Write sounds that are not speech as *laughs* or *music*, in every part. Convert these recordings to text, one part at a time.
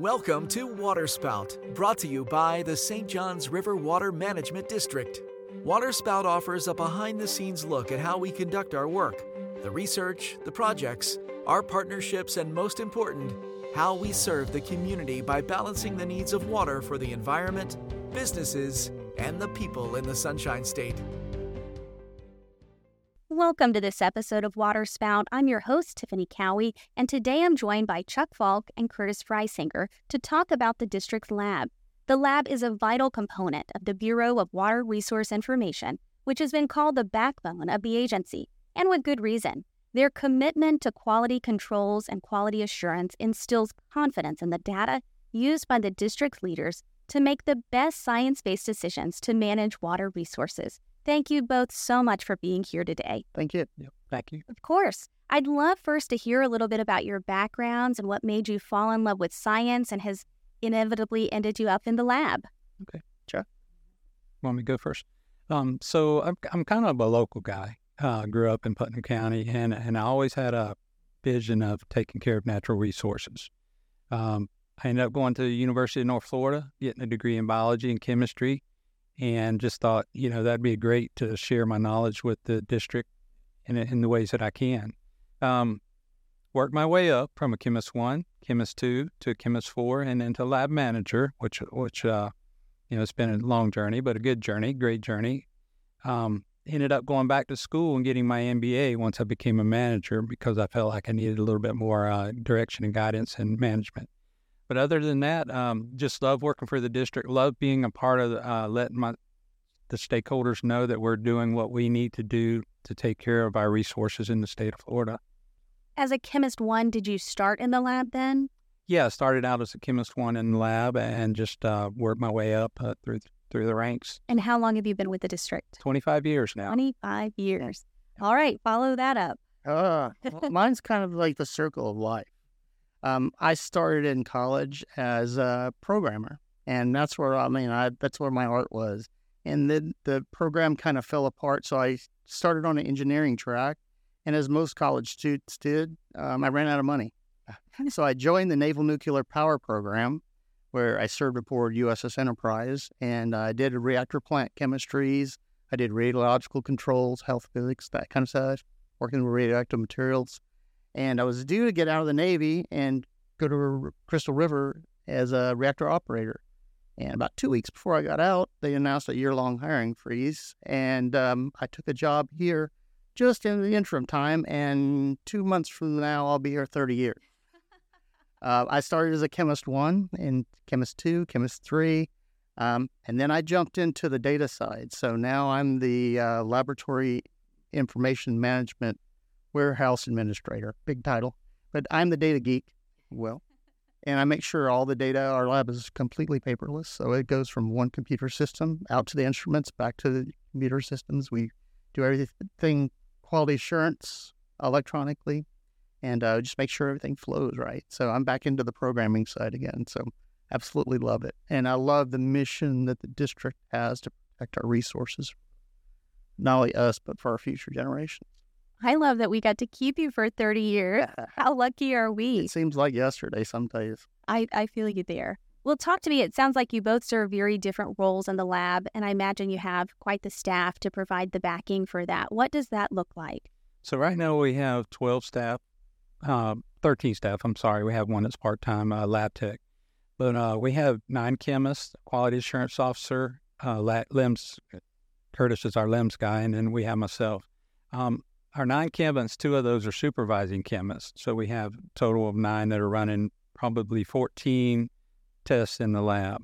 Welcome to Waterspout, brought to you by the St. Johns River Water Management District. Waterspout offers a behind the scenes look at how we conduct our work, the research, the projects, our partnerships, and most important, how we serve the community by balancing the needs of water for the environment, businesses, and the people in the Sunshine State. Welcome to this episode of Waterspout. I'm your host, Tiffany Cowie, and today I'm joined by Chuck Faulk and Curtis Frysinger to talk about the district's lab. The lab is a vital component of the Bureau of Water Resource Information, which has been called the backbone of the agency, and with good reason. Their commitment to quality controls and quality assurance instills confidence in the data used by the district's leaders to make the best science based decisions to manage water resources. Thank you both so much for being here today. Thank you. Yep. Thank you. Of course. I'd love first to hear a little bit about your backgrounds and what made you fall in love with science and has inevitably ended you up in the lab. Okay. Chuck, want me to go first? Um, so I'm, I'm kind of a local guy. Uh, grew up in Putnam County, and, and I always had a vision of taking care of natural resources. Um, I ended up going to the University of North Florida, getting a degree in biology and chemistry, and just thought, you know, that'd be great to share my knowledge with the district in, in the ways that I can. Um, worked my way up from a chemist one, chemist two to a chemist four, and then to lab manager, which which uh, you know it's been a long journey, but a good journey, great journey. Um, ended up going back to school and getting my MBA once I became a manager because I felt like I needed a little bit more uh, direction and guidance and management. But other than that, um, just love working for the district. Love being a part of uh, letting my the stakeholders know that we're doing what we need to do to take care of our resources in the state of Florida. As a chemist one, did you start in the lab then? Yeah, I started out as a chemist one in the lab and just uh, worked my way up uh, through through the ranks. And how long have you been with the district? Twenty five years now. Twenty five years. All right, follow that up. Uh, *laughs* mine's kind of like the circle of life. Um, I started in college as a programmer, and that's where I mean, I, that's where my art was. And then the program kind of fell apart, so I started on an engineering track. And as most college students did, um, I ran out of money, *laughs* so I joined the Naval Nuclear Power Program, where I served aboard USS Enterprise, and I did reactor plant chemistries. I did radiological controls, health physics, that kind of stuff, working with radioactive materials. And I was due to get out of the Navy and go to Crystal River as a reactor operator. And about two weeks before I got out, they announced a year long hiring freeze. And um, I took a job here just in the interim time. And two months from now, I'll be here 30 years. *laughs* uh, I started as a chemist one, and chemist two, chemist three. Um, and then I jumped into the data side. So now I'm the uh, laboratory information management warehouse administrator, big title, but I'm the data geek. Well, and I make sure all the data our lab is completely paperless. So it goes from one computer system out to the instruments, back to the computer systems. We do everything quality assurance electronically, and uh, just make sure everything flows right. So I'm back into the programming side again. So absolutely love it, and I love the mission that the district has to protect our resources, not only us but for our future generations. I love that we got to keep you for 30 years. *laughs* How lucky are we? It seems like yesterday some days. I, I feel you there. Well, talk to me. It sounds like you both serve very different roles in the lab, and I imagine you have quite the staff to provide the backing for that. What does that look like? So, right now we have 12 staff, uh, 13 staff. I'm sorry, we have one that's part time, uh, lab tech. But uh, we have nine chemists, quality assurance officer, uh, LIMS. Curtis is our LIMS guy, and then we have myself. Um, our nine chemists, two of those are supervising chemists. So we have a total of nine that are running probably 14 tests in the lab.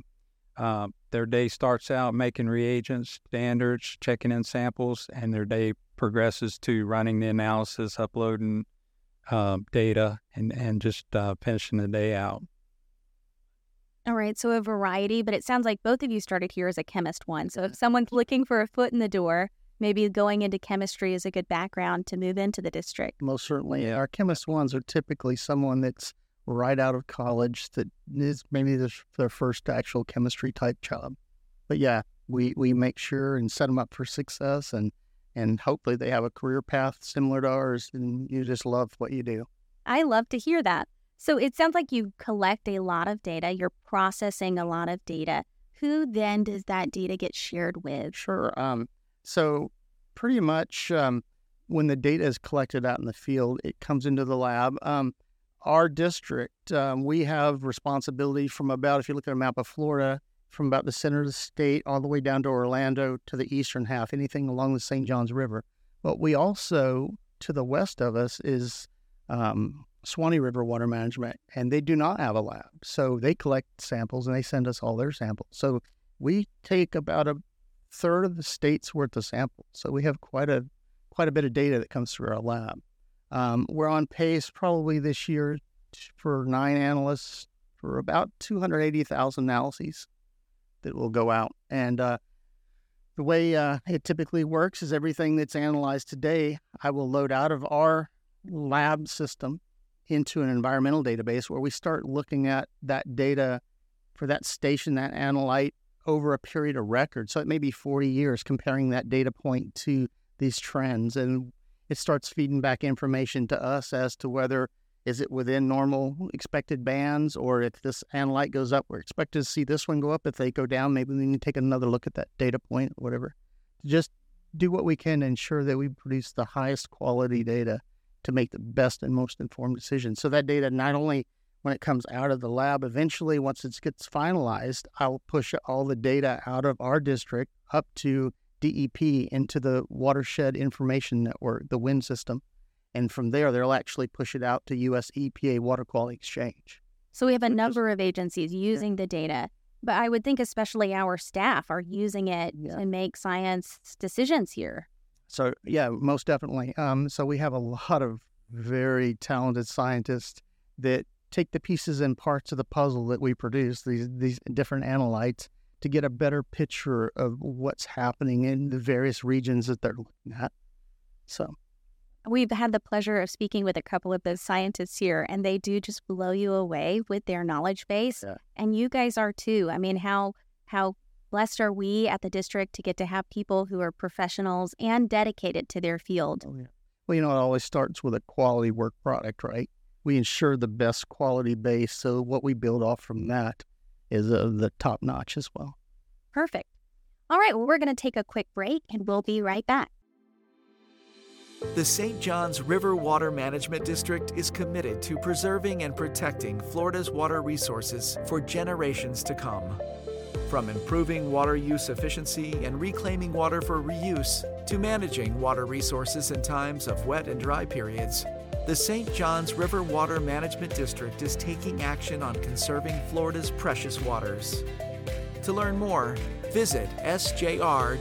Uh, their day starts out making reagents, standards, checking in samples, and their day progresses to running the analysis, uploading uh, data, and, and just uh, finishing the day out. All right, so a variety, but it sounds like both of you started here as a chemist one. So if someone's looking for a foot in the door, maybe going into chemistry is a good background to move into the district. Most certainly. Our chemist ones are typically someone that's right out of college that is maybe their first actual chemistry type job. But yeah, we, we make sure and set them up for success and, and hopefully they have a career path similar to ours and you just love what you do. I love to hear that. So it sounds like you collect a lot of data, you're processing a lot of data. Who then does that data get shared with? Sure. Um, so pretty much um, when the data is collected out in the field, it comes into the lab. Um, our district, um, we have responsibility from about, if you look at a map of Florida, from about the center of the state all the way down to Orlando to the eastern half, anything along the St. Johns River. But we also, to the west of us, is um, Suwannee River Water Management, and they do not have a lab. So they collect samples and they send us all their samples. So we take about a third of the state's worth of samples. So we have quite a quite a bit of data that comes through our lab. Um, we're on pace probably this year for nine analysts for about 280,000 analyses that will go out. And uh, the way uh, it typically works is everything that's analyzed today, I will load out of our lab system into an environmental database where we start looking at that data for that station, that analyte, over a period of record. So it may be 40 years comparing that data point to these trends. And it starts feeding back information to us as to whether is it within normal expected bands or if this analyte goes up, we're expected to see this one go up. If they go down, maybe we need to take another look at that data point whatever. To just do what we can to ensure that we produce the highest quality data to make the best and most informed decisions. So that data not only when it comes out of the lab, eventually once it gets finalized, I'll push all the data out of our district up to DEP into the watershed information network, the WIN system. And from there, they'll actually push it out to US EPA Water Quality Exchange. So we have a number of agencies using the data, but I would think especially our staff are using it yeah. to make science decisions here. So yeah, most definitely. Um, so we have a lot of very talented scientists that take the pieces and parts of the puzzle that we produce, these these different analytes, to get a better picture of what's happening in the various regions that they're looking at. So we've had the pleasure of speaking with a couple of those scientists here, and they do just blow you away with their knowledge base. Yeah. And you guys are too. I mean, how how blessed are we at the district to get to have people who are professionals and dedicated to their field? Oh, yeah. Well, you know, it always starts with a quality work product, right? We ensure the best quality base. So what we build off from that is uh, the top notch as well. Perfect. All right, well, we're going to take a quick break and we'll be right back. The St. Johns River Water Management District is committed to preserving and protecting Florida's water resources for generations to come. From improving water use efficiency and reclaiming water for reuse to managing water resources in times of wet and dry periods, the St. Johns River Water Management District is taking action on conserving Florida's precious waters. To learn more, visit sjrwmd.com.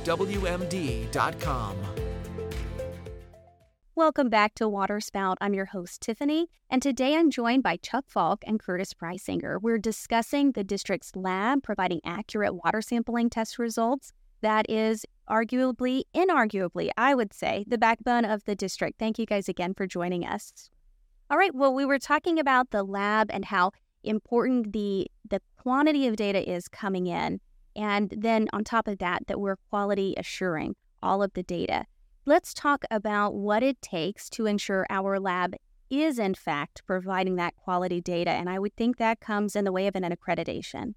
Welcome back to Waterspout. I'm your host, Tiffany, and today I'm joined by Chuck Faulk and Curtis Frysinger. We're discussing the district's lab providing accurate water sampling test results. That is arguably, inarguably, I would say, the backbone of the district. Thank you guys again for joining us. All right, well, we were talking about the lab and how important the the quantity of data is coming in, and then on top of that, that we're quality assuring all of the data. Let's talk about what it takes to ensure our lab is, in fact, providing that quality data. And I would think that comes in the way of an accreditation.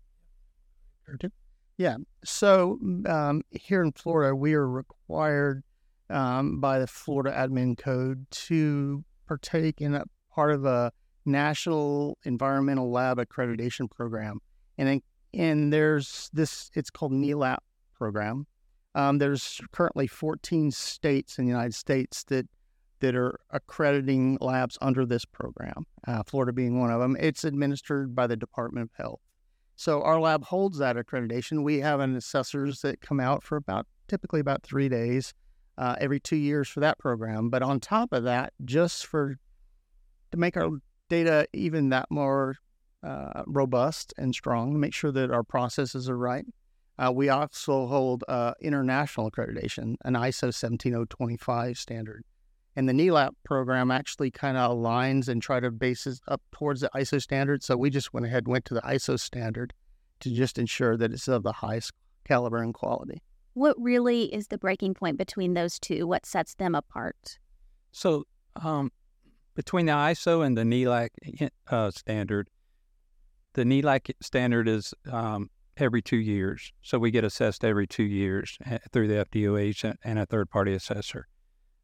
Yeah. So um, here in Florida, we are required um, by the Florida Admin Code to partake in a part of a national environmental lab accreditation program. And, and there's this, it's called NELAP program. Um, there's currently 14 states in the United States that that are accrediting labs under this program. Uh, Florida being one of them. It's administered by the Department of Health. So our lab holds that accreditation. We have an assessors that come out for about typically about three days uh, every two years for that program. But on top of that, just for to make our data even that more uh, robust and strong, make sure that our processes are right. Uh, we also hold uh, international accreditation, an ISO 17025 standard. And the NELAP program actually kind of aligns and try to bases up towards the ISO standard. So we just went ahead and went to the ISO standard to just ensure that it's of the highest caliber and quality. What really is the breaking point between those two? What sets them apart? So, um, between the ISO and the NELAC uh, standard, the NELAC standard is um, every two years. So we get assessed every two years eh, through the FDOH and a third party assessor.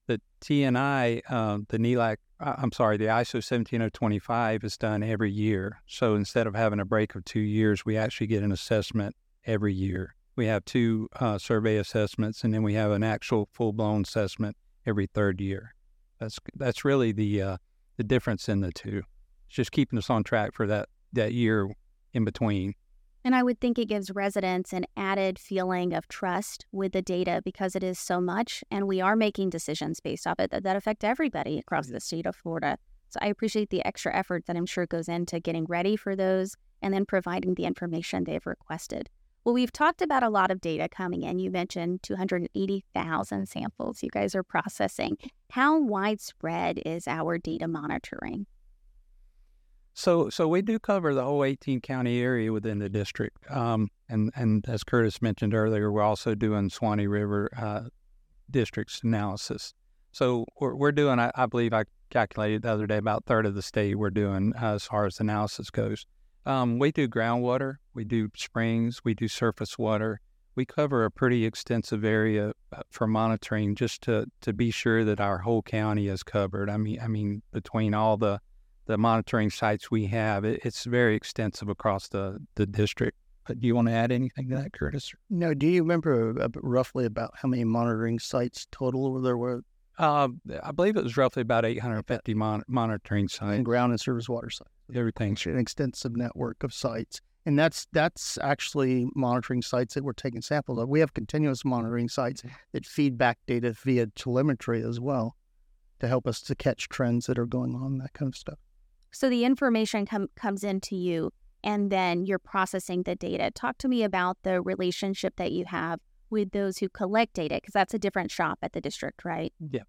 The TNI, uh, the NELAC, I'm sorry, the ISO 17025 is done every year. So instead of having a break of two years, we actually get an assessment every year. We have two uh, survey assessments, and then we have an actual full blown assessment every third year. That's that's really the uh, the difference in the two. It's just keeping us on track for that that year in between. And I would think it gives residents an added feeling of trust with the data because it is so much, and we are making decisions based off it that, that affect everybody across the state of Florida. So I appreciate the extra effort that I'm sure goes into getting ready for those and then providing the information they've requested. Well, we've talked about a lot of data coming in. You mentioned 280,000 samples you guys are processing. How widespread is our data monitoring? So, so we do cover the whole 18 county area within the district, um, and and as Curtis mentioned earlier, we're also doing Suwannee River uh, districts analysis. So we're, we're doing, I, I, believe I calculated the other day, about third of the state we're doing uh, as far as analysis goes. Um, we do groundwater, we do springs, we do surface water. We cover a pretty extensive area uh, for monitoring, just to to be sure that our whole county is covered. I mean, I mean between all the the monitoring sites we have, it, it's very extensive across the, the district. But do you want to add anything to that, Curtis? No. Do you remember uh, roughly about how many monitoring sites total there were? Uh, I believe it was roughly about 850 mon- monitoring sites. And ground and surface water sites. Everything. An extensive network of sites. And that's that's actually monitoring sites that we're taking samples of. We have continuous monitoring sites that feed back data via telemetry as well to help us to catch trends that are going on, that kind of stuff. So the information com- comes into you and then you're processing the data. Talk to me about the relationship that you have with those who collect data because that's a different shop at the district, right? Yeah.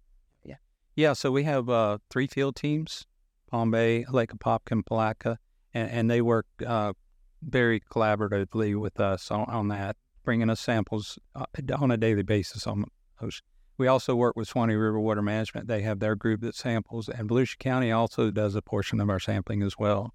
Yeah. Yeah. So we have uh, three field teams Palm Bay, Lake Apopka, Palatka, and, and they work uh, very collaboratively with us on, on, that, bringing us samples uh, on a daily basis on almost. We also work with Suwannee River Water Management. They have their group that samples, and Volusia County also does a portion of our sampling as well.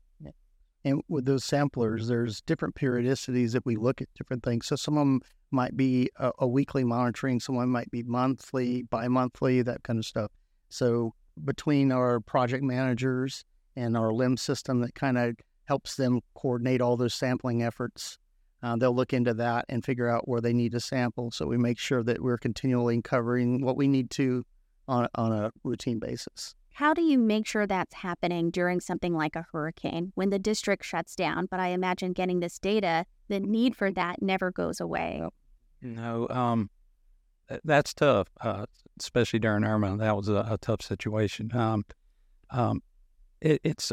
And with those samplers, there's different periodicities that we look at different things. So some of them might be a, a weekly monitoring, someone might be monthly, bi-monthly, that kind of stuff. So between our project managers and our LIM system that kind of helps them coordinate all those sampling efforts uh, they'll look into that and figure out where they need to sample. So we make sure that we're continually covering what we need to on, on a routine basis. How do you make sure that's happening during something like a hurricane when the district shuts down? But I imagine getting this data, the need for that never goes away. No, um, that's tough, uh, especially during Irma. That was a, a tough situation. Um, um, it, it's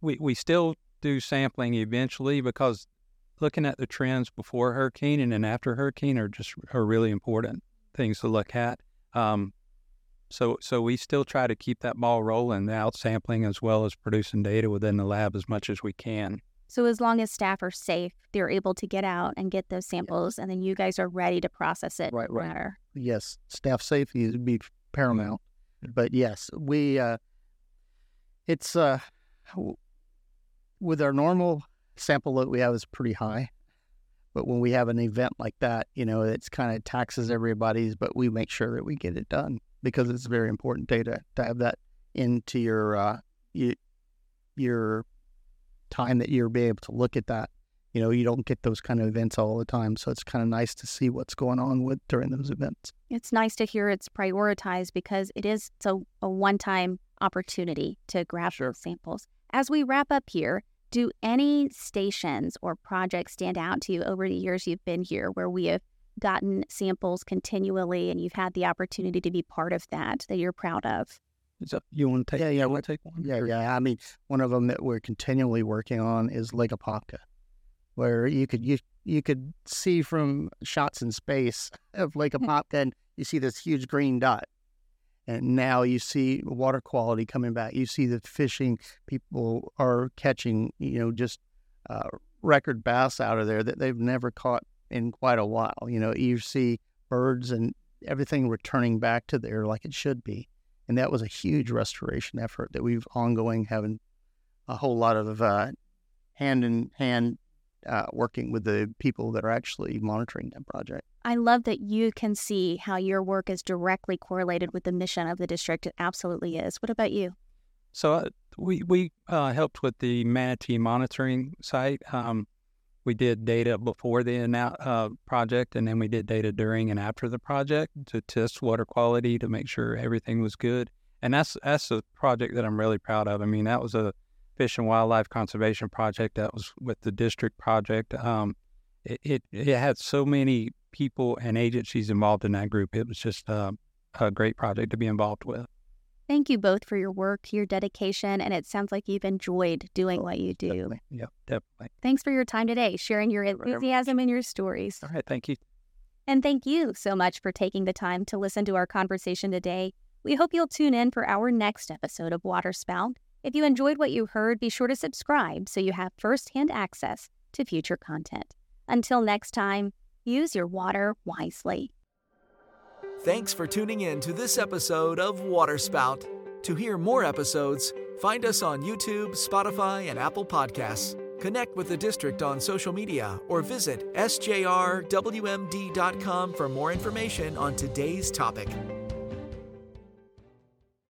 we we still do sampling eventually because looking at the trends before hurricane and then after hurricane are just are really important things to look at. Um, so so we still try to keep that ball rolling, out sampling as well as producing data within the lab as much as we can. So as long as staff are safe, they're able to get out and get those samples, and then you guys are ready to process it. Right, right. Matter. Yes, staff safety would be paramount. But yes, we. Uh, it's uh, with our normal sample load we have is pretty high. But when we have an event like that, you know, it's kind of taxes everybody's, but we make sure that we get it done because it's very important data to have that into your uh, you, your time that you're be able to look at that. You know, you don't get those kind of events all the time, so it's kind of nice to see what's going on with during those events. It's nice to hear it's prioritized because it is so a one-time opportunity to grab sure. samples. As we wrap up here, do any stations or projects stand out to you over the years you've been here where we have gotten samples continually and you've had the opportunity to be part of that that you're proud of? Is that, you want to take? Yeah, yeah. Want to take one? Yeah, yeah. I mean, one of them that we're continually working on is Lake Apopka, where you could you you could see from shots in space *laughs* of Lake hmm. Apopka, and you see this huge green dot, and now you see water quality coming back. You see the fishing people are catching, you know, just uh, record bass out of there that they've never caught in quite a while. You know, you see birds and everything returning back to there like it should be. and that was a huge restoration effort that we've ongoing having a whole lot of uh, hand in hand uh, working with the people that are actually monitoring that project. I love that you can see how your work is directly correlated with the mission of the district. It absolutely is. What about you? So uh, we we uh, helped with the manatee monitoring site. Um, we did data before the uh, project, and then we did data during and after the project to test water quality to make sure everything was good. And that's that's a project that I'm really proud of. I mean, that was a fish and wildlife conservation project that was with the district project. Um, it, it, it had so many people and agencies involved in that group. It was just uh, a great project to be involved with. Thank you both for your work, your dedication, and it sounds like you've enjoyed doing what you do. Definitely. Yep, definitely. Thanks for your time today, sharing your enthusiasm and your stories. All right, thank you. And thank you so much for taking the time to listen to our conversation today. We hope you'll tune in for our next episode of Waterspout. If you enjoyed what you heard, be sure to subscribe so you have firsthand access to future content. Until next time, use your water wisely. Thanks for tuning in to this episode of Waterspout. To hear more episodes, find us on YouTube, Spotify, and Apple Podcasts. Connect with the district on social media or visit sjrwmd.com for more information on today's topic.